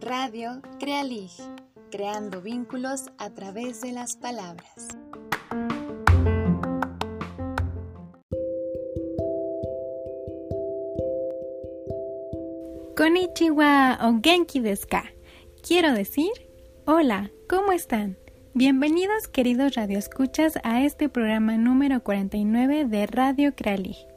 Radio Crealig, creando vínculos a través de las palabras. Konnichiwa o Genki desu ka. Quiero decir, hola, ¿cómo están? Bienvenidos queridos radioescuchas a este programa número 49 de Radio Crealig.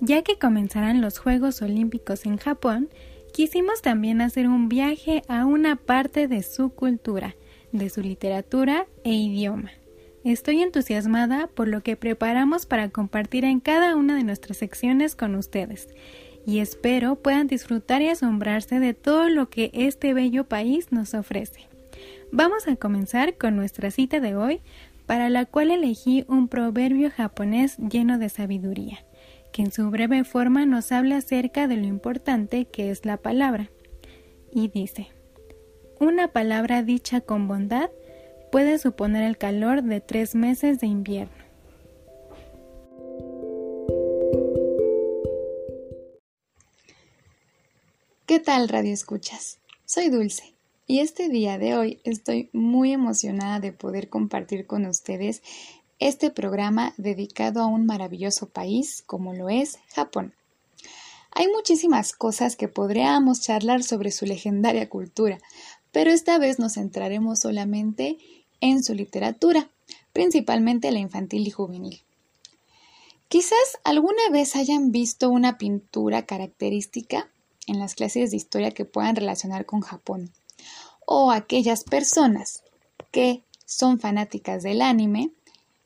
Ya que comenzarán los Juegos Olímpicos en Japón, quisimos también hacer un viaje a una parte de su cultura, de su literatura e idioma. Estoy entusiasmada por lo que preparamos para compartir en cada una de nuestras secciones con ustedes y espero puedan disfrutar y asombrarse de todo lo que este bello país nos ofrece. Vamos a comenzar con nuestra cita de hoy, para la cual elegí un proverbio japonés lleno de sabiduría que en su breve forma nos habla acerca de lo importante que es la palabra. Y dice, una palabra dicha con bondad puede suponer el calor de tres meses de invierno. ¿Qué tal Radio Escuchas? Soy Dulce y este día de hoy estoy muy emocionada de poder compartir con ustedes este programa dedicado a un maravilloso país como lo es Japón. Hay muchísimas cosas que podríamos charlar sobre su legendaria cultura, pero esta vez nos centraremos solamente en su literatura, principalmente la infantil y juvenil. Quizás alguna vez hayan visto una pintura característica en las clases de historia que puedan relacionar con Japón, o aquellas personas que son fanáticas del anime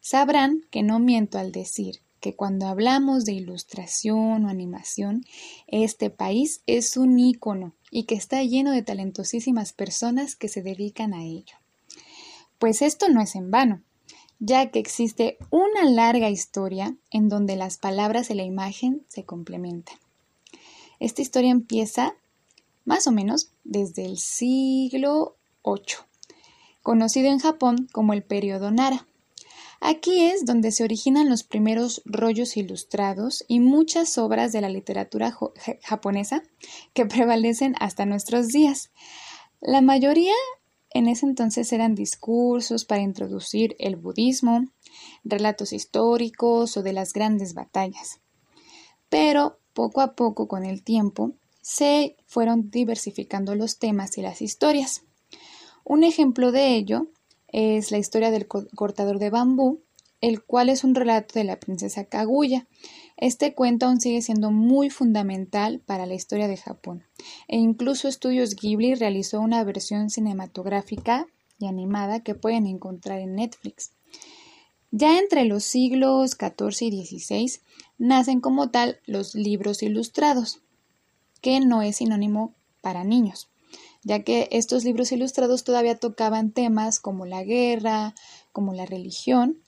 Sabrán que no miento al decir que cuando hablamos de ilustración o animación, este país es un ícono y que está lleno de talentosísimas personas que se dedican a ello. Pues esto no es en vano, ya que existe una larga historia en donde las palabras y la imagen se complementan. Esta historia empieza más o menos desde el siglo VIII, conocido en Japón como el periodo Nara Aquí es donde se originan los primeros rollos ilustrados y muchas obras de la literatura japonesa que prevalecen hasta nuestros días. La mayoría en ese entonces eran discursos para introducir el budismo, relatos históricos o de las grandes batallas. Pero poco a poco con el tiempo se fueron diversificando los temas y las historias. Un ejemplo de ello es la historia del cortador de bambú, el cual es un relato de la princesa Kaguya. Este cuento aún sigue siendo muy fundamental para la historia de Japón, e incluso Estudios Ghibli realizó una versión cinematográfica y animada que pueden encontrar en Netflix. Ya entre los siglos XIV y XVI nacen como tal los libros ilustrados, que no es sinónimo para niños ya que estos libros ilustrados todavía tocaban temas como la guerra, como la religión,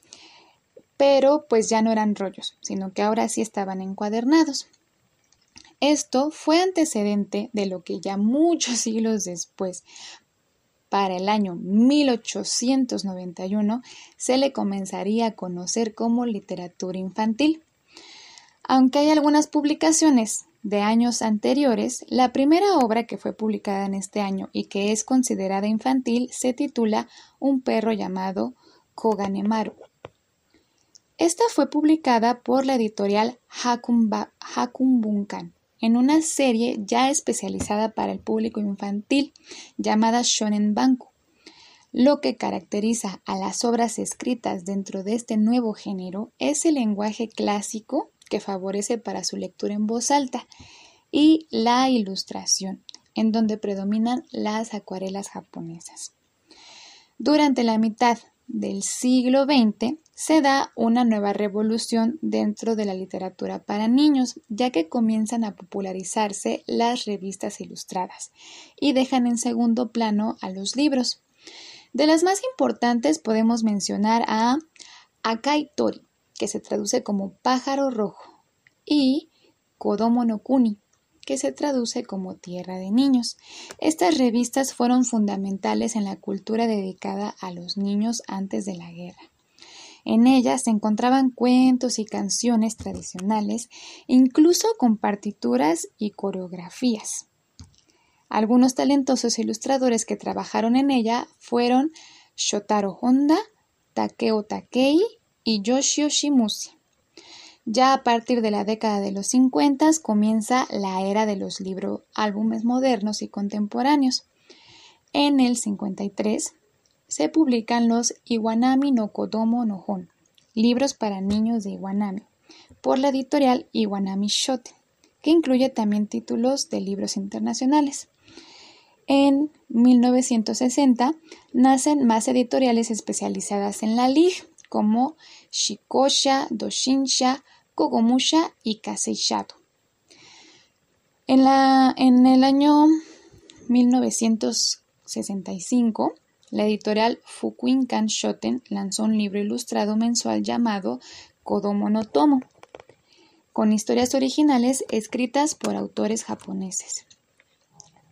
pero pues ya no eran rollos, sino que ahora sí estaban encuadernados. Esto fue antecedente de lo que ya muchos siglos después, para el año 1891, se le comenzaría a conocer como literatura infantil. Aunque hay algunas publicaciones de años anteriores, la primera obra que fue publicada en este año y que es considerada infantil se titula Un perro llamado Koganemaru. Esta fue publicada por la editorial Hakun Bunkan en una serie ya especializada para el público infantil llamada Shonen Banku. Lo que caracteriza a las obras escritas dentro de este nuevo género es el lenguaje clásico que favorece para su lectura en voz alta, y la ilustración, en donde predominan las acuarelas japonesas. Durante la mitad del siglo XX se da una nueva revolución dentro de la literatura para niños, ya que comienzan a popularizarse las revistas ilustradas y dejan en segundo plano a los libros. De las más importantes podemos mencionar a Akai Tori, que se traduce como pájaro rojo, y Kodomo no Kuni, que se traduce como Tierra de Niños. Estas revistas fueron fundamentales en la cultura dedicada a los niños antes de la guerra. En ella se encontraban cuentos y canciones tradicionales, incluso con partituras y coreografías. Algunos talentosos ilustradores que trabajaron en ella fueron Shotaro Honda, Takeo Takei y Yoshio. Ya a partir de la década de los 50 comienza la era de los libros álbumes modernos y contemporáneos. En el 53 se publican los Iwanami no Kodomo no Hon, libros para niños de Iwanami, por la editorial Iwanami Shoten, que incluye también títulos de libros internacionales. En 1960 nacen más editoriales especializadas en la LIG, como Shikosha, Doshinsha, Kogomusha y Kaseishado. En, la, en el año 1965, la editorial Fukuinkan Shoten lanzó un libro ilustrado mensual llamado Kodomo no Tomo, con historias originales escritas por autores japoneses.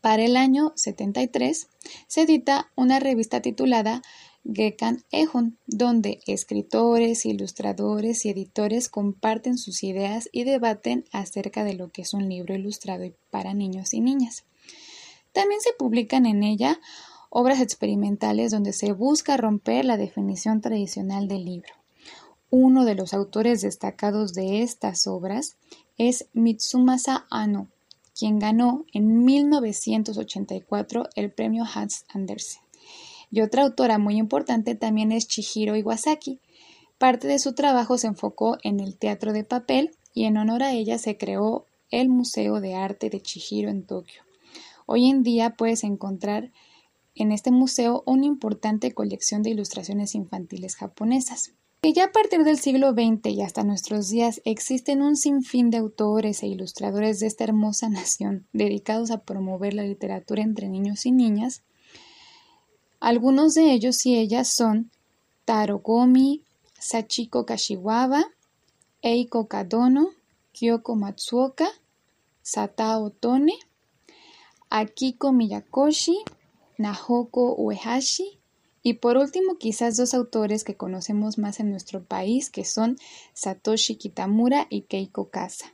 Para el año 73 se edita una revista titulada Gekan Ehon, donde escritores, ilustradores y editores comparten sus ideas y debaten acerca de lo que es un libro ilustrado para niños y niñas. También se publican en ella obras experimentales donde se busca romper la definición tradicional del libro. Uno de los autores destacados de estas obras es Mitsumasa Ano, quien ganó en 1984 el premio Hans Andersen. Y otra autora muy importante también es Chihiro Iwasaki. Parte de su trabajo se enfocó en el teatro de papel y en honor a ella se creó el Museo de Arte de Chihiro en Tokio. Hoy en día puedes encontrar en este museo una importante colección de ilustraciones infantiles japonesas. Que ya a partir del siglo XX y hasta nuestros días existen un sinfín de autores e ilustradores de esta hermosa nación dedicados a promover la literatura entre niños y niñas, algunos de ellos y ellas son Taro Gomi, Sachiko Kashiwaba, Eiko Kadono, Kyoko Matsuoka, Satao Tone, Akiko Miyakoshi, Nahoko Uehashi y por último quizás dos autores que conocemos más en nuestro país que son Satoshi Kitamura y Keiko Kasa.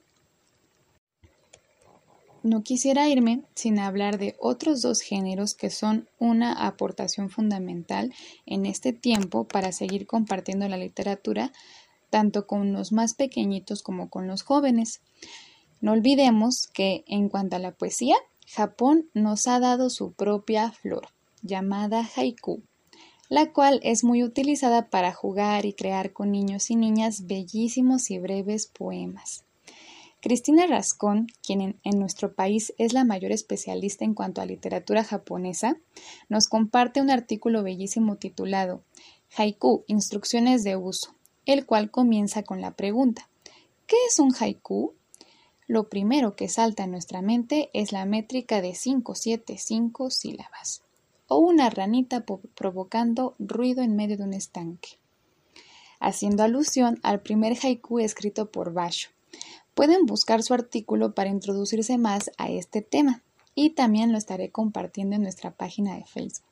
No quisiera irme sin hablar de otros dos géneros que son una aportación fundamental en este tiempo para seguir compartiendo la literatura tanto con los más pequeñitos como con los jóvenes. No olvidemos que en cuanto a la poesía, Japón nos ha dado su propia flor, llamada haiku, la cual es muy utilizada para jugar y crear con niños y niñas bellísimos y breves poemas. Cristina Rascón, quien en, nuestro país es la mayor especialista en cuanto a literatura japonesa, nos comparte un artículo bellísimo titulado Haiku, Instrucciones de Uso, el cual comienza con la pregunta ¿Qué es un haiku? Lo primero que salta en nuestra mente es la métrica de 575 sílabas, o una ranita provocando ruido en medio de un estanque, haciendo alusión al primer haiku escrito por Basho, Pueden buscar su artículo para introducirse más a este tema y también lo estaré compartiendo en nuestra página de Facebook.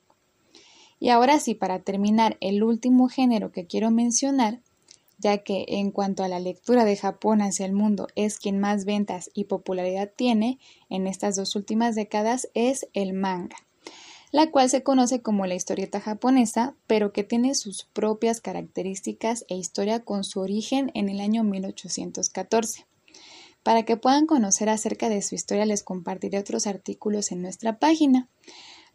Y ahora sí, para terminar, el último género que quiero mencionar, ya que en cuanto a la lectura de Japón hacia el mundo es quien más ventas y popularidad tiene en estas dos últimas décadas, es el manga, la cual se conoce como la historieta japonesa, pero que tiene sus propias características e historia con su origen en el año 1814. Para que puedan conocer acerca de su historia les compartiré otros artículos en nuestra página.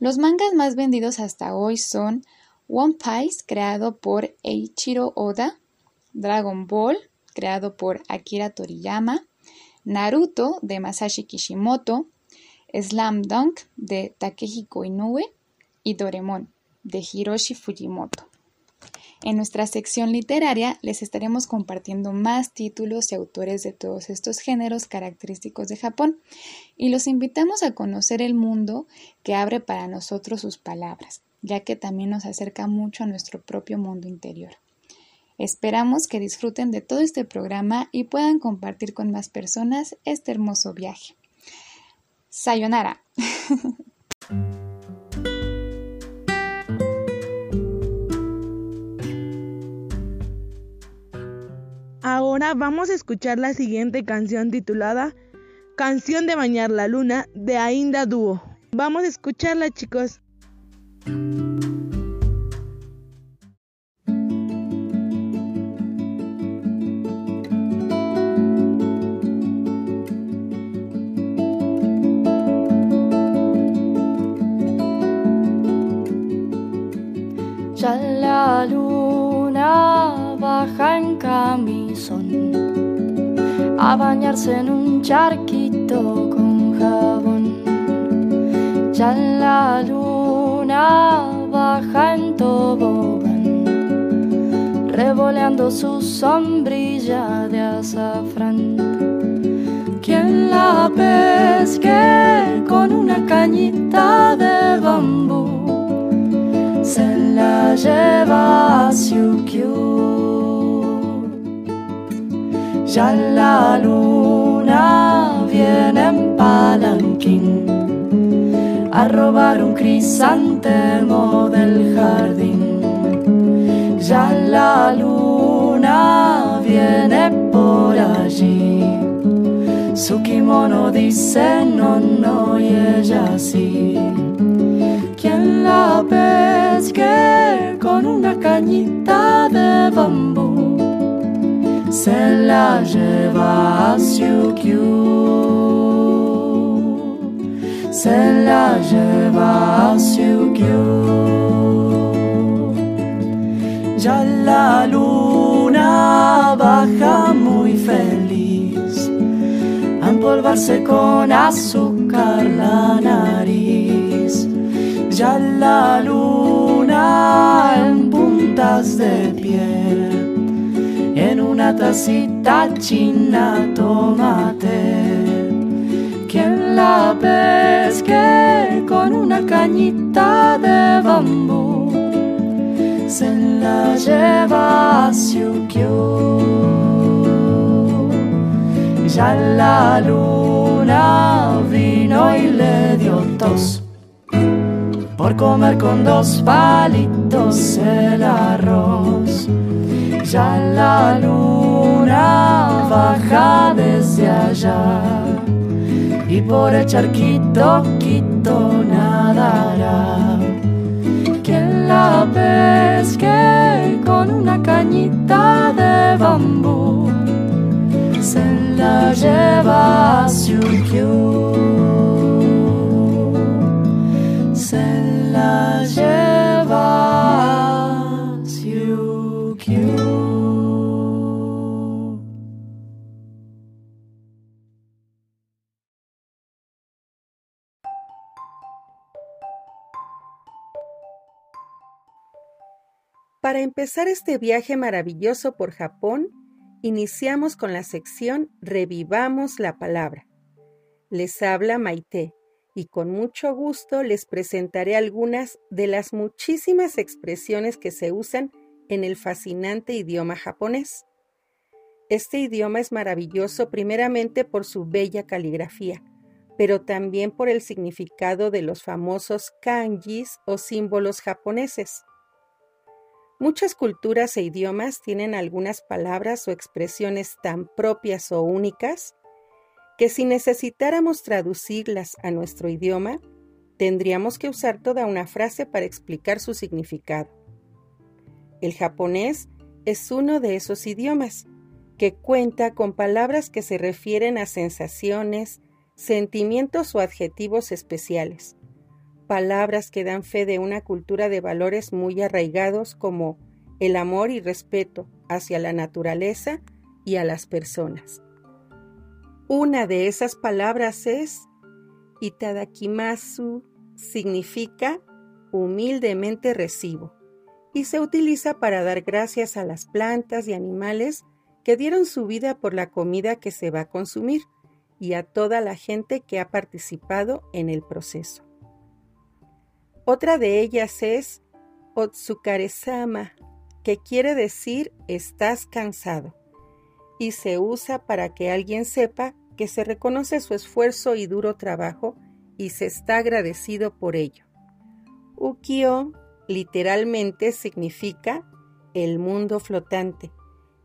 Los mangas más vendidos hasta hoy son One Piece, creado por Eiichiro Oda, Dragon Ball, creado por Akira Toriyama, Naruto, de Masashi Kishimoto, Slam Dunk, de Takehiko Inoue, y Doremon, de Hiroshi Fujimoto. En nuestra sección literaria les estaremos compartiendo más títulos y autores de todos estos géneros característicos de Japón y los invitamos a conocer el mundo que abre para nosotros sus palabras, ya que también nos acerca mucho a nuestro propio mundo interior. Esperamos que disfruten de todo este programa y puedan compartir con más personas este hermoso viaje. Sayonara. Ahora vamos a escuchar la siguiente canción titulada Canción de Bañar la Luna de Ainda Dúo. Vamos a escucharla chicos. La luna baja en camisón a bañarse en un charquito con jabón. Ya la luna baja en tobogán, revoleando su sombrilla de azafrán. Quien la pesque con una cañita de bambú, se la lleva a ya la luna viene en palanquín a robar un crisantemo del jardín. Ya la luna viene por allí. Su kimono dice no, no y ella sí. Quien la pesque con una cañita de bambú se la lleva a Siukyu, se la lleva a Siukyu. Ya la luna baja muy feliz a empolvarse con azúcar la nariz. Ya la luna en puntas de piel una tacita china tomate. Quien la pesque con una cañita de bambú se la lleva a. Ya la luna vino y le dio tos por comer con dos palitos el arroz ya la luna baja desde allá y por el charquito quito nadará. Quien la pesque con una cañita de bambú se la lleva a Siukyu. Se la lleva Para empezar este viaje maravilloso por Japón, iniciamos con la sección Revivamos la palabra. Les habla Maite y con mucho gusto les presentaré algunas de las muchísimas expresiones que se usan en el fascinante idioma japonés. Este idioma es maravilloso primeramente por su bella caligrafía, pero también por el significado de los famosos kanjis o símbolos japoneses. Muchas culturas e idiomas tienen algunas palabras o expresiones tan propias o únicas que si necesitáramos traducirlas a nuestro idioma, tendríamos que usar toda una frase para explicar su significado. El japonés es uno de esos idiomas que cuenta con palabras que se refieren a sensaciones, sentimientos o adjetivos especiales palabras que dan fe de una cultura de valores muy arraigados como el amor y respeto hacia la naturaleza y a las personas. Una de esas palabras es Itadakimasu, significa humildemente recibo, y se utiliza para dar gracias a las plantas y animales que dieron su vida por la comida que se va a consumir y a toda la gente que ha participado en el proceso. Otra de ellas es Otsukare-sama, que quiere decir estás cansado, y se usa para que alguien sepa que se reconoce su esfuerzo y duro trabajo y se está agradecido por ello. Ukio literalmente significa el mundo flotante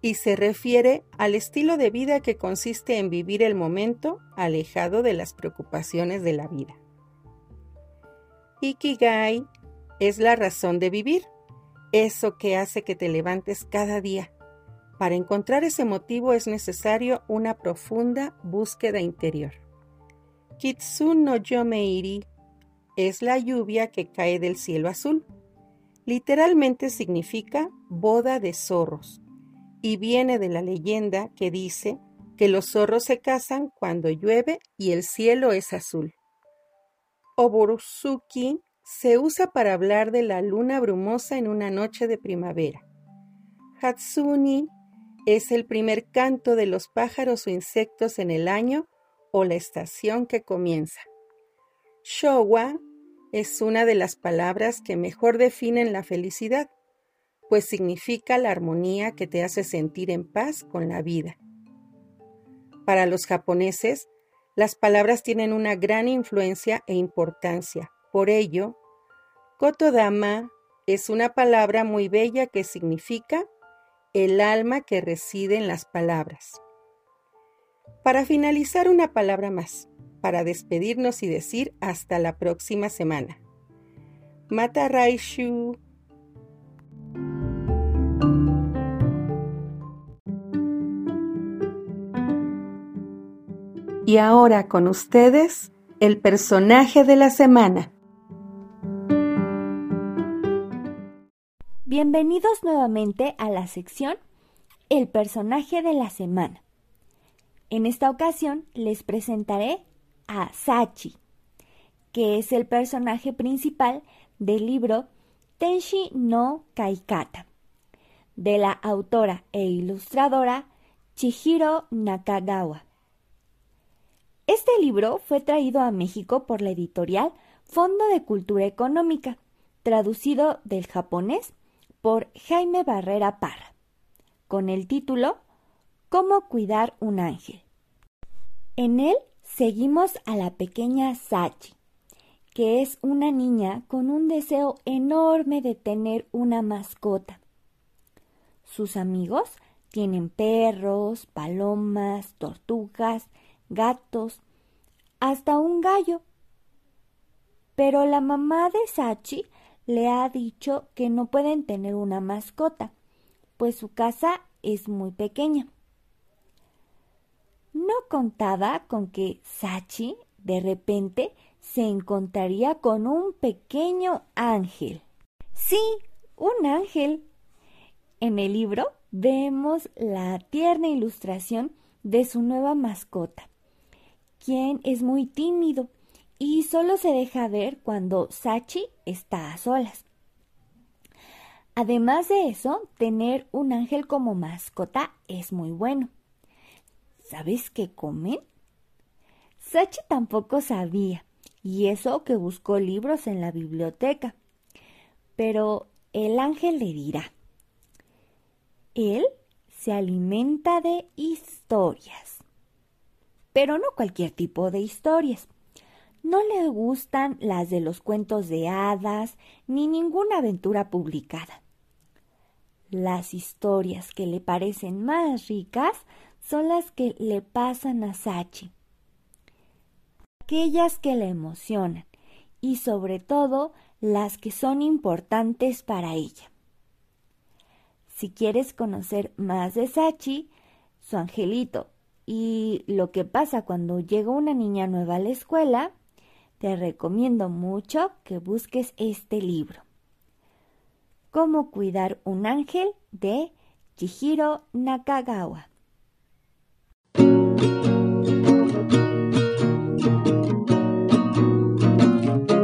y se refiere al estilo de vida que consiste en vivir el momento alejado de las preocupaciones de la vida. Ikigai es la razón de vivir, eso que hace que te levantes cada día. Para encontrar ese motivo es necesario una profunda búsqueda interior. Kitsun no Yomeiri es la lluvia que cae del cielo azul. Literalmente significa boda de zorros y viene de la leyenda que dice que los zorros se casan cuando llueve y el cielo es azul. Oborusuki se usa para hablar de la luna brumosa en una noche de primavera. Hatsuni es el primer canto de los pájaros o insectos en el año o la estación que comienza. Showa es una de las palabras que mejor definen la felicidad, pues significa la armonía que te hace sentir en paz con la vida. Para los japoneses, las palabras tienen una gran influencia e importancia. Por ello, Kotodama es una palabra muy bella que significa el alma que reside en las palabras. Para finalizar, una palabra más, para despedirnos y decir hasta la próxima semana. Mata Raishu. Y ahora con ustedes, el personaje de la semana. Bienvenidos nuevamente a la sección El personaje de la semana. En esta ocasión les presentaré a Sachi, que es el personaje principal del libro Tenshi no Kaikata, de la autora e ilustradora Chihiro Nakagawa. Este libro fue traído a México por la editorial Fondo de Cultura Económica, traducido del japonés por Jaime Barrera Parra, con el título Cómo cuidar un ángel. En él seguimos a la pequeña Sachi, que es una niña con un deseo enorme de tener una mascota. Sus amigos tienen perros, palomas, tortugas, gatos, hasta un gallo. Pero la mamá de Sachi le ha dicho que no pueden tener una mascota, pues su casa es muy pequeña. No contaba con que Sachi de repente se encontraría con un pequeño ángel. Sí, un ángel. En el libro vemos la tierna ilustración de su nueva mascota, quien es muy tímido y solo se deja ver cuando Sachi está a solas. Además de eso, tener un ángel como mascota es muy bueno. ¿Sabes qué comen? Sachi tampoco sabía, y eso que buscó libros en la biblioteca. Pero el ángel le dirá. Él se alimenta de historias. Pero no cualquier tipo de historias no le gustan las de los cuentos de hadas ni ninguna aventura publicada. Las historias que le parecen más ricas son las que le pasan a Sachi, aquellas que le emocionan y sobre todo las que son importantes para ella. Si quieres conocer más de Sachi, su angelito y lo que pasa cuando llega una niña nueva a la escuela, te recomiendo mucho que busques este libro. Cómo cuidar un ángel de Chihiro Nakagawa.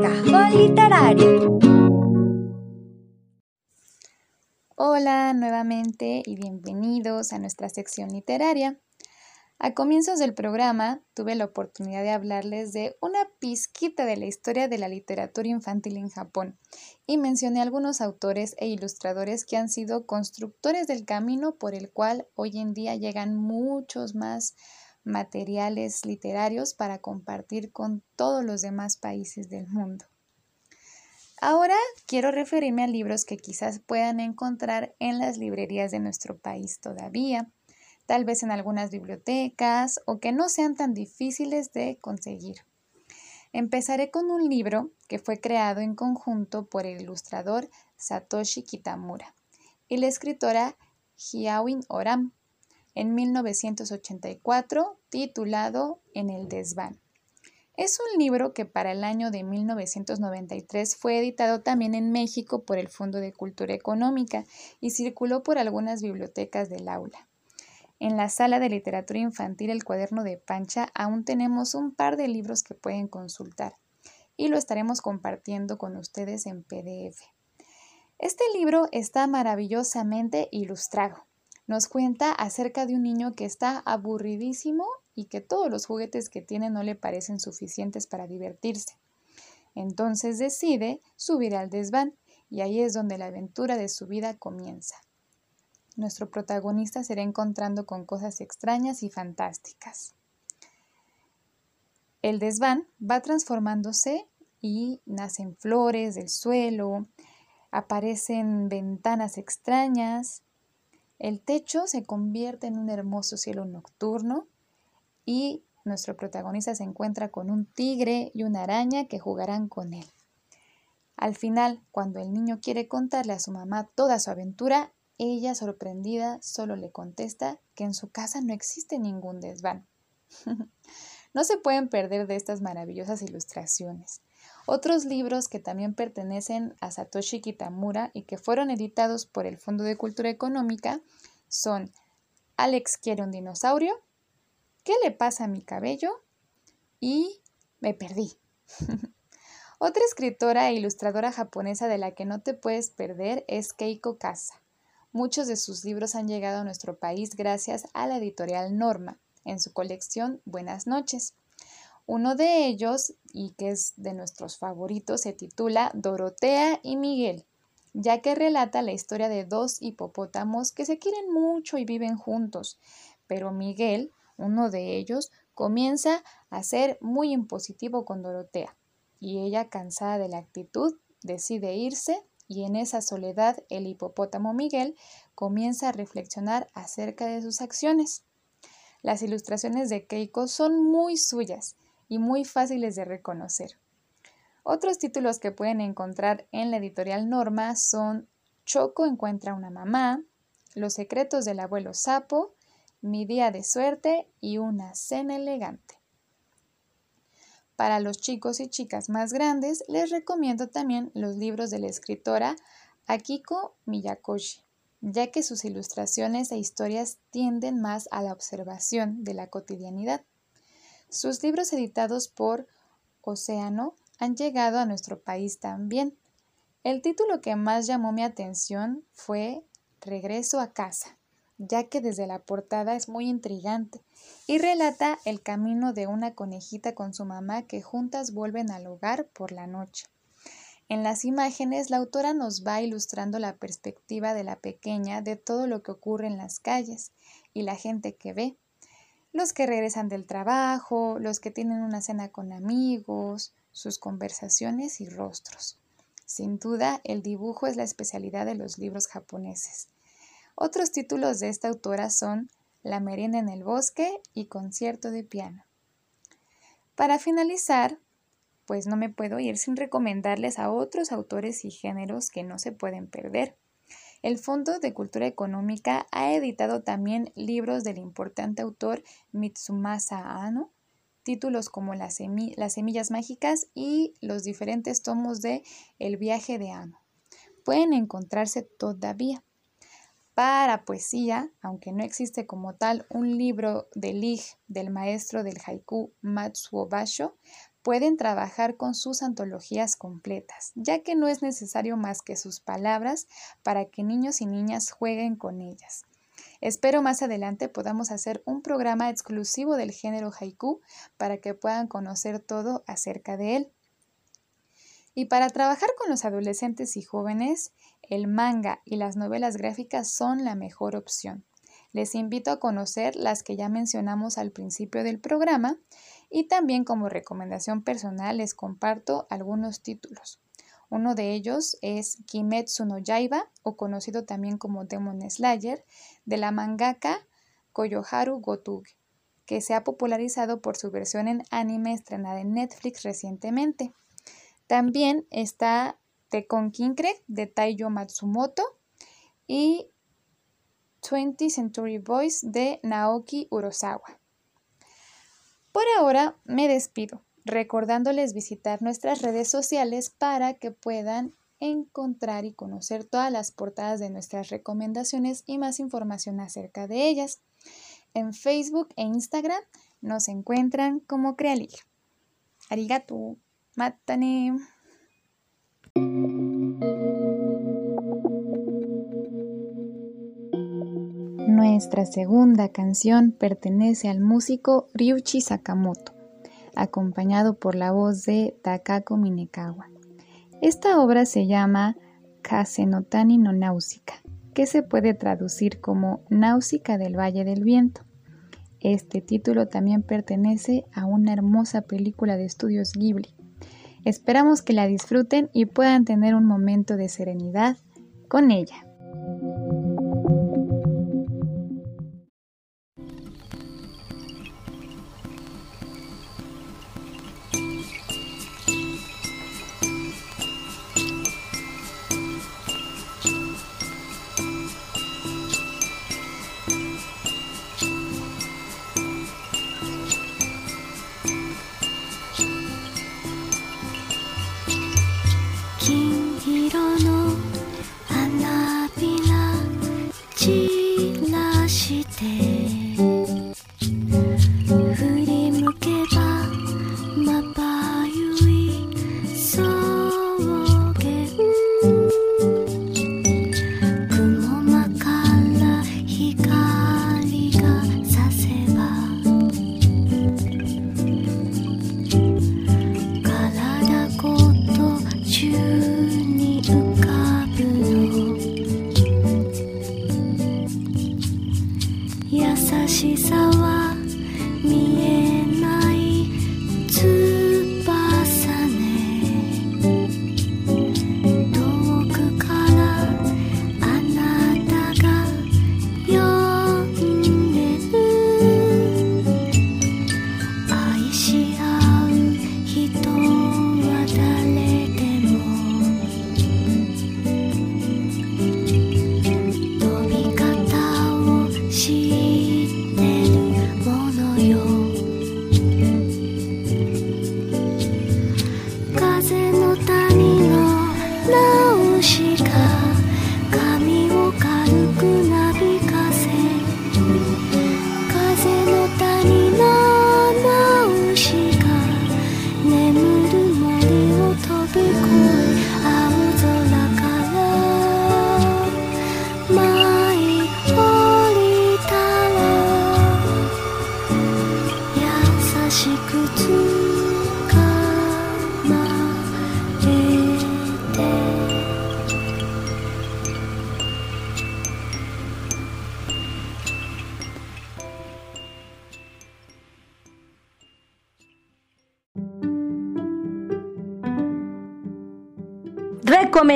Cajón literario. Hola nuevamente y bienvenidos a nuestra sección literaria. A comienzos del programa tuve la oportunidad de hablarles de una pizquita de la historia de la literatura infantil en Japón y mencioné algunos autores e ilustradores que han sido constructores del camino por el cual hoy en día llegan muchos más materiales literarios para compartir con todos los demás países del mundo. Ahora quiero referirme a libros que quizás puedan encontrar en las librerías de nuestro país todavía, tal vez en algunas bibliotecas o que no sean tan difíciles de conseguir. Empezaré con un libro que fue creado en conjunto por el ilustrador Satoshi Kitamura y la escritora Hiawin Oram en 1984 titulado En el desván. Es un libro que para el año de 1993 fue editado también en México por el Fondo de Cultura Económica y circuló por algunas bibliotecas del aula. En la sala de literatura infantil El cuaderno de Pancha aún tenemos un par de libros que pueden consultar y lo estaremos compartiendo con ustedes en PDF. Este libro está maravillosamente ilustrado. Nos cuenta acerca de un niño que está aburridísimo y que todos los juguetes que tiene no le parecen suficientes para divertirse. Entonces decide subir al desván y ahí es donde la aventura de su vida comienza. Nuestro protagonista se irá encontrando con cosas extrañas y fantásticas. El desván va transformándose y nacen flores del suelo, aparecen ventanas extrañas, el techo se convierte en un hermoso cielo nocturno y nuestro protagonista se encuentra con un tigre y una araña que jugarán con él. Al final, cuando el niño quiere contarle a su mamá toda su aventura, ella, sorprendida, solo le contesta que en su casa no existe ningún desván. no se pueden perder de estas maravillosas ilustraciones. Otros libros que también pertenecen a Satoshi Kitamura y que fueron editados por el Fondo de Cultura Económica son Alex quiere un dinosaurio, ¿Qué le pasa a mi cabello? Y me perdí. Otra escritora e ilustradora japonesa de la que no te puedes perder es Keiko Kasa. Muchos de sus libros han llegado a nuestro país gracias a la editorial Norma, en su colección Buenas noches. Uno de ellos, y que es de nuestros favoritos, se titula Dorotea y Miguel, ya que relata la historia de dos hipopótamos que se quieren mucho y viven juntos, pero Miguel uno de ellos comienza a ser muy impositivo con Dorotea, y ella, cansada de la actitud, decide irse y en esa soledad el hipopótamo Miguel comienza a reflexionar acerca de sus acciones. Las ilustraciones de Keiko son muy suyas y muy fáciles de reconocer. Otros títulos que pueden encontrar en la editorial Norma son Choco encuentra una mamá, Los secretos del abuelo sapo mi día de suerte y una cena elegante. Para los chicos y chicas más grandes, les recomiendo también los libros de la escritora Akiko Miyakoshi, ya que sus ilustraciones e historias tienden más a la observación de la cotidianidad. Sus libros editados por Océano han llegado a nuestro país también. El título que más llamó mi atención fue Regreso a casa ya que desde la portada es muy intrigante y relata el camino de una conejita con su mamá que juntas vuelven al hogar por la noche. En las imágenes, la autora nos va ilustrando la perspectiva de la pequeña de todo lo que ocurre en las calles y la gente que ve. Los que regresan del trabajo, los que tienen una cena con amigos, sus conversaciones y rostros. Sin duda, el dibujo es la especialidad de los libros japoneses. Otros títulos de esta autora son La merienda en el bosque y Concierto de piano. Para finalizar, pues no me puedo ir sin recomendarles a otros autores y géneros que no se pueden perder. El Fondo de Cultura Económica ha editado también libros del importante autor Mitsumasa Ano, títulos como Las, semillas mágicas y los diferentes tomos de El viaje de Ano. Pueden encontrarse todavía. Para poesía, aunque no existe como tal un libro de Lig del maestro del haiku Matsuo Basho, pueden trabajar con sus antologías completas, ya que no es necesario más que sus palabras para que niños y niñas jueguen con ellas. Espero más adelante podamos hacer un programa exclusivo del género haiku para que puedan conocer todo acerca de él. Y para trabajar con los adolescentes y jóvenes, el manga y las novelas gráficas son la mejor opción. Les invito a conocer las que ya mencionamos al principio del programa y también como recomendación personal les comparto algunos títulos. Uno de ellos es Kimetsu no Yaiba, o conocido también como Demon Slayer, de la mangaka Koyoharu Gotuge, que se ha popularizado por su versión en anime estrenada en Netflix recientemente. También está The Kinkre de Taiyo Matsumoto y 20th Century Boys de Naoki Urosawa. Por ahora me despido, recordándoles visitar nuestras redes sociales para que puedan encontrar y conocer todas las portadas de nuestras recomendaciones y más información acerca de ellas. En Facebook e Instagram nos encuentran como Crealig. Arigato. Matane. Nuestra segunda canción pertenece al músico Ryuichi Sakamoto, acompañado por la voz de Takako Minekawa. Esta obra se llama Kasenotani no Náusica, que se puede traducir como Náusica del Valle del Viento. Este título también pertenece a una hermosa película de estudios Ghibli. Esperamos que la disfruten y puedan tener un momento de serenidad con ella.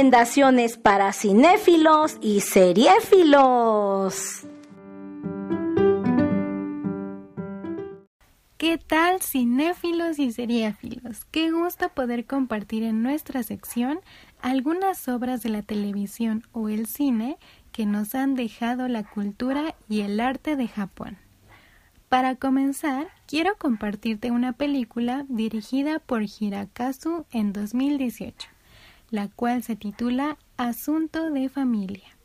Recomendaciones para cinéfilos y seriéfilos. ¿Qué tal cinéfilos y seriéfilos? Qué gusto poder compartir en nuestra sección algunas obras de la televisión o el cine que nos han dejado la cultura y el arte de Japón. Para comenzar, quiero compartirte una película dirigida por Hirakazu en 2018 la cual se titula Asunto de familia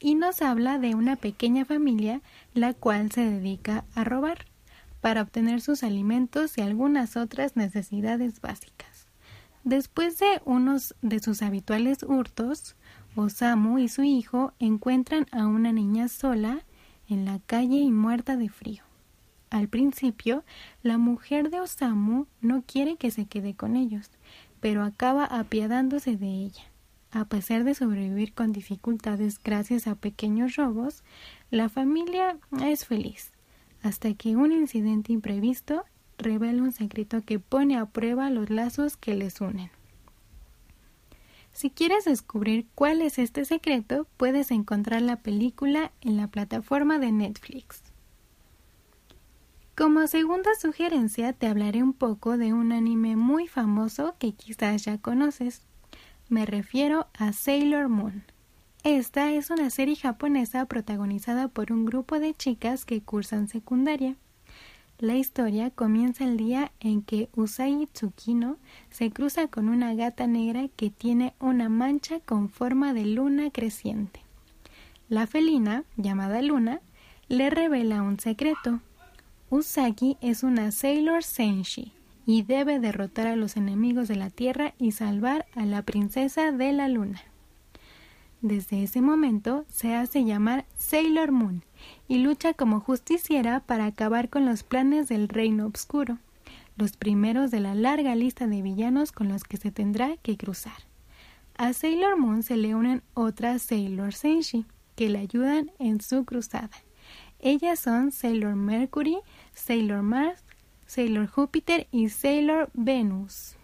y nos habla de una pequeña familia la cual se dedica a robar para obtener sus alimentos y algunas otras necesidades básicas. Después de unos de sus habituales hurtos, Osamu y su hijo encuentran a una niña sola en la calle y muerta de frío. Al principio, la mujer de Osamu no quiere que se quede con ellos, pero acaba apiadándose de ella. A pesar de sobrevivir con dificultades gracias a pequeños robos, la familia es feliz, hasta que un incidente imprevisto revela un secreto que pone a prueba los lazos que les unen. Si quieres descubrir cuál es este secreto, puedes encontrar la película en la plataforma de Netflix. Como segunda sugerencia te hablaré un poco de un anime muy famoso que quizás ya conoces. Me refiero a Sailor Moon. Esta es una serie japonesa protagonizada por un grupo de chicas que cursan secundaria. La historia comienza el día en que Usagi Tsukino se cruza con una gata negra que tiene una mancha con forma de luna creciente. La felina, llamada Luna, le revela un secreto. Usagi es una Sailor Senshi y debe derrotar a los enemigos de la Tierra y salvar a la princesa de la Luna. Desde ese momento se hace llamar Sailor Moon y lucha como justiciera para acabar con los planes del Reino Obscuro, los primeros de la larga lista de villanos con los que se tendrá que cruzar. A Sailor Moon se le unen otras Sailor Senshi, que le ayudan en su cruzada. Ellas son Sailor Mercury, Sailor Mars, Sailor Júpiter y Sailor Venus.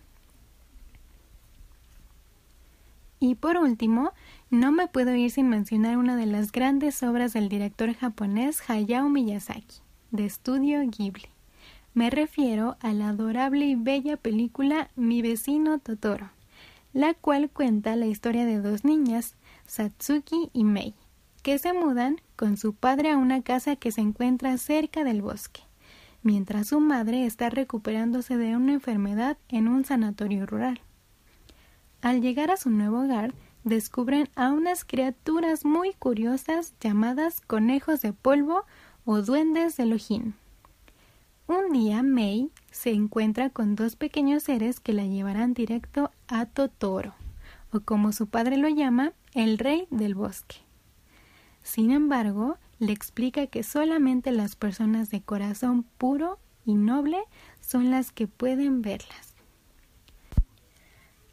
Y por último, no me puedo ir sin mencionar una de las grandes obras del director japonés Hayao Miyazaki, de estudio Ghibli. Me refiero a la adorable y bella película Mi vecino Totoro, la cual cuenta la historia de dos niñas, Satsuki y Mei, que se mudan con su padre a una casa que se encuentra cerca del bosque, mientras su madre está recuperándose de una enfermedad en un sanatorio rural. Al llegar a su nuevo hogar, descubren a unas criaturas muy curiosas llamadas conejos de polvo o duendes de Lojín. Un día May se encuentra con dos pequeños seres que la llevarán directo a Totoro, o como su padre lo llama, el rey del bosque. Sin embargo, le explica que solamente las personas de corazón puro y noble son las que pueden verlas.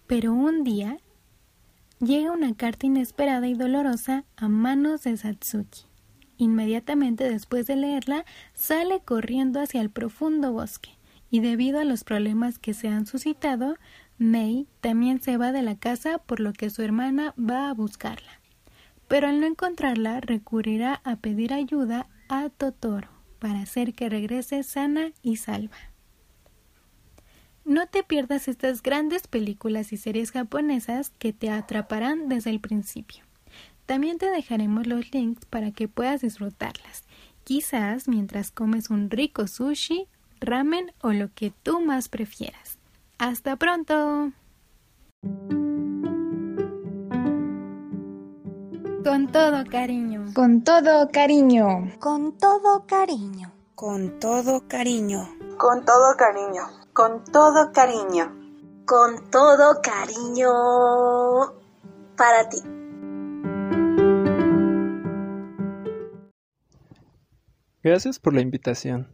Pero un día llega una carta inesperada y dolorosa a manos de Satsuki. Inmediatamente después de leerla, sale corriendo hacia el profundo bosque, y debido a los problemas que se han suscitado, Mei también se va de la casa por lo que su hermana va a buscarla. Pero al no encontrarla, recurrirá a pedir ayuda a Totoro para hacer que regrese sana y salva. No te pierdas estas grandes películas y series japonesas que te atraparán desde el principio. También te dejaremos los links para que puedas disfrutarlas, quizás mientras comes un rico sushi, ramen o lo que tú más prefieras. ¡Hasta pronto! Con todo cariño. Con todo cariño. Con todo cariño. Con todo cariño. Con todo cariño con todo cariño. Con todo cariño para ti. Gracias por la invitación.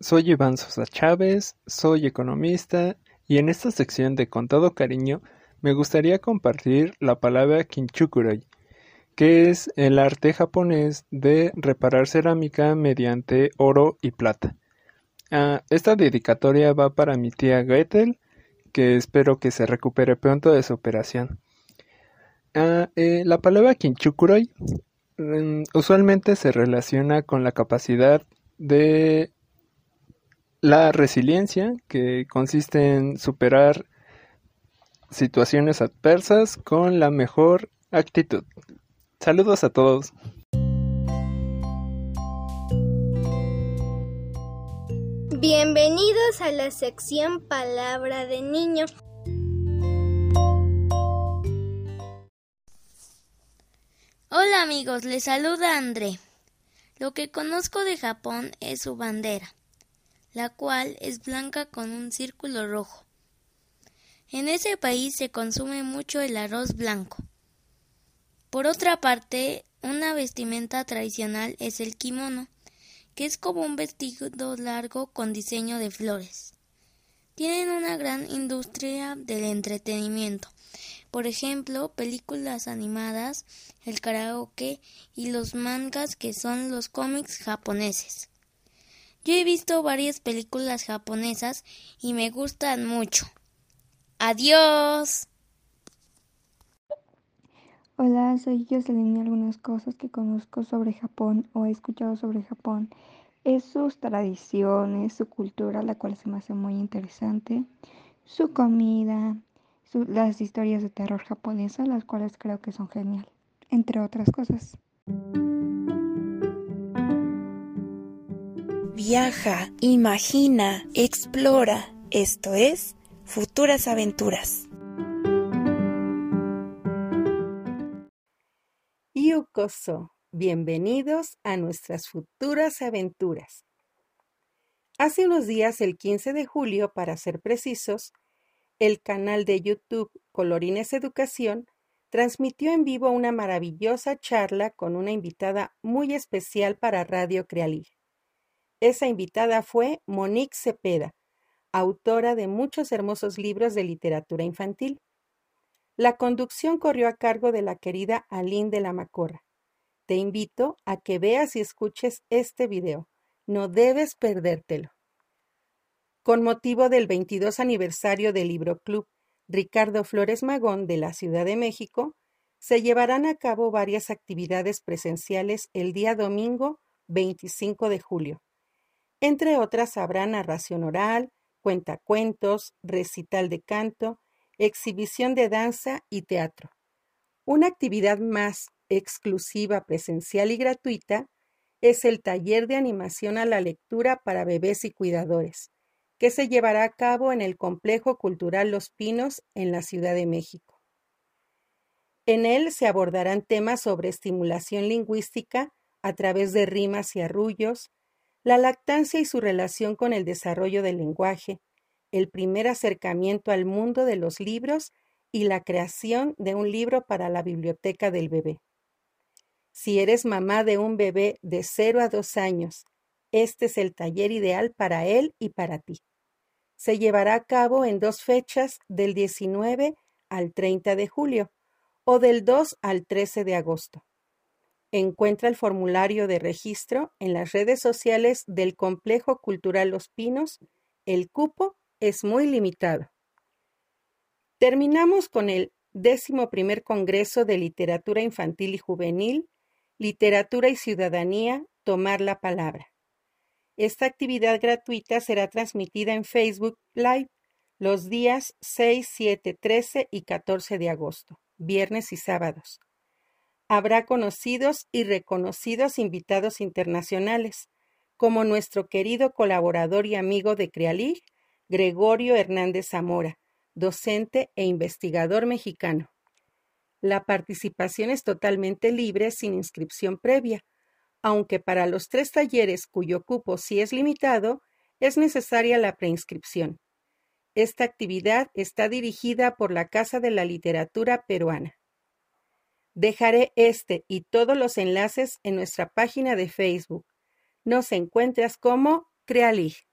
Soy Iván Sosa Chávez, soy economista y en esta sección de Con todo cariño me gustaría compartir la palabra kinchukuroi, que es el arte japonés de reparar cerámica mediante oro y plata. Ah, esta dedicatoria va para mi tía Gretel, que espero que se recupere pronto de su operación. Ah, eh, la palabra kinchukuroi mm, usualmente se relaciona con la capacidad de la resiliencia, que consiste en superar situaciones adversas con la mejor actitud. Saludos a todos. Bienvenidos a la sección Palabra de Niño. Hola amigos, les saluda André. Lo que conozco de Japón es su bandera, la cual es blanca con un círculo rojo. En ese país se consume mucho el arroz blanco. Por otra parte, una vestimenta tradicional es el kimono, que es como un vestido largo con diseño de flores. Tienen una gran industria del entretenimiento, por ejemplo, películas animadas, el karaoke y los mangas que son los cómics japoneses. Yo he visto varias películas japonesas y me gustan mucho. Adiós. Hola, soy Jocelyn y algunas cosas que conozco sobre Japón o he escuchado sobre Japón es sus tradiciones, su cultura, la cual se me hace muy interesante, su comida, las historias de terror japonesas, las cuales creo que son genial, entre otras cosas. Viaja, imagina, explora. Esto es Futuras Aventuras. Bienvenidos a nuestras futuras aventuras. Hace unos días, el 15 de julio, para ser precisos, el canal de YouTube Colorines Educación transmitió en vivo una maravillosa charla con una invitada muy especial para Radio Crealí. Esa invitada fue Monique Cepeda, autora de muchos hermosos libros de literatura infantil. La conducción corrió a cargo de la querida Aline de la Macorra. Te invito a que veas y escuches este video. No debes perdértelo. Con motivo del 22 aniversario del Libro Club Ricardo Flores Magón de la Ciudad de México, se llevarán a cabo varias actividades presenciales el día domingo 25 de julio. Entre otras habrá narración oral, cuentacuentos, recital de canto, exhibición de danza y teatro. Una actividad más exclusiva, presencial y gratuita es el taller de animación a la lectura para bebés y cuidadores, que se llevará a cabo en el Complejo Cultural Los Pinos en la Ciudad de México. En él se abordarán temas sobre estimulación lingüística a través de rimas y arrullos, la lactancia y su relación con el desarrollo del lenguaje, el primer acercamiento al mundo de los libros y la creación de un libro para la biblioteca del bebé. Si eres mamá de un bebé de 0 a 2 años, este es el taller ideal para él y para ti. Se llevará a cabo en dos fechas del 19 al 30 de julio o del 2 al 13 de agosto. Encuentra el formulario de registro en las redes sociales del Complejo Cultural Los Pinos. El cupo es muy limitado. Terminamos con el décimo primer Congreso de Literatura Infantil y Juvenil, Literatura y Ciudadanía, Tomar la Palabra. Esta actividad gratuita será transmitida en Facebook Live los días 6, 7, 13 y 14 de agosto, viernes y sábados habrá conocidos y reconocidos invitados internacionales, como nuestro querido colaborador y amigo de Crealig, Gregorio Hernández Zamora, docente e investigador mexicano. La participación es totalmente libre sin inscripción previa, aunque para los tres talleres cuyo cupo sí es limitado, es necesaria la preinscripción. Esta actividad está dirigida por la Casa de la Literatura Peruana. Dejaré este y todos los enlaces en nuestra página de Facebook. Nos encuentras como Crealig.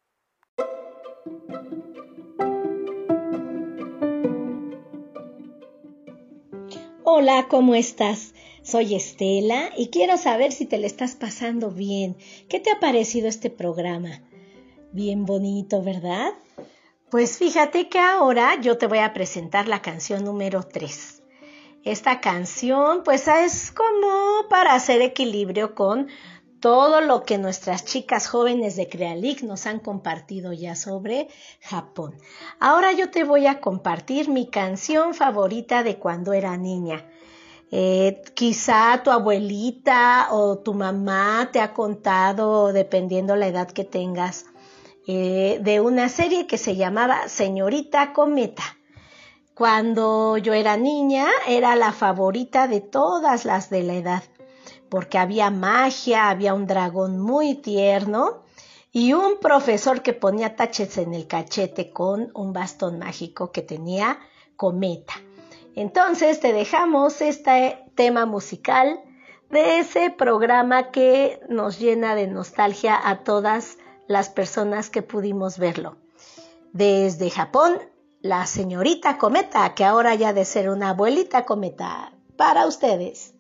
Hola, ¿cómo estás? Soy Estela y quiero saber si te le estás pasando bien. ¿Qué te ha parecido este programa? Bien bonito, ¿verdad? Pues fíjate que ahora yo te voy a presentar la canción número 3. Esta canción pues es como para hacer equilibrio con todo lo que nuestras chicas jóvenes de Crealic nos han compartido ya sobre Japón. Ahora yo te voy a compartir mi canción favorita de cuando era niña. Eh, quizá tu abuelita o tu mamá te ha contado, dependiendo la edad que tengas, eh, de una serie que se llamaba Señorita Cometa. Cuando yo era niña era la favorita de todas las de la edad, porque había magia, había un dragón muy tierno y un profesor que ponía taches en el cachete con un bastón mágico que tenía cometa. Entonces te dejamos este tema musical de ese programa que nos llena de nostalgia a todas las personas que pudimos verlo. Desde Japón la señorita cometa, que ahora ya de ser una abuelita cometa, para ustedes.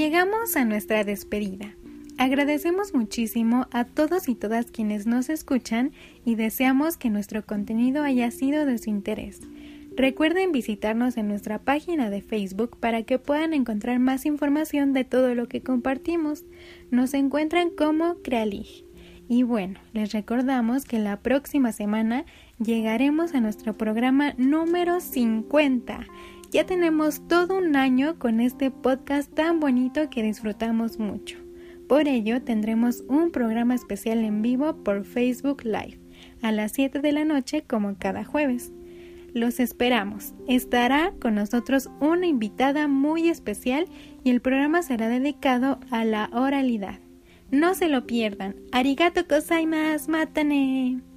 Llegamos a nuestra despedida. Agradecemos muchísimo a todos y todas quienes nos escuchan y deseamos que nuestro contenido haya sido de su interés. Recuerden visitarnos en nuestra página de Facebook para que puedan encontrar más información de todo lo que compartimos. Nos encuentran como Crealig. Y bueno, les recordamos que la próxima semana llegaremos a nuestro programa número 50. Ya tenemos todo un año con este podcast tan bonito que disfrutamos mucho. Por ello tendremos un programa especial en vivo por Facebook Live a las 7 de la noche como cada jueves. Los esperamos. Estará con nosotros una invitada muy especial y el programa será dedicado a la oralidad. No se lo pierdan. Arigato gozaimasu, matane.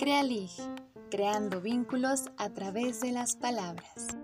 Crealig, creando vínculos a través de las palabras.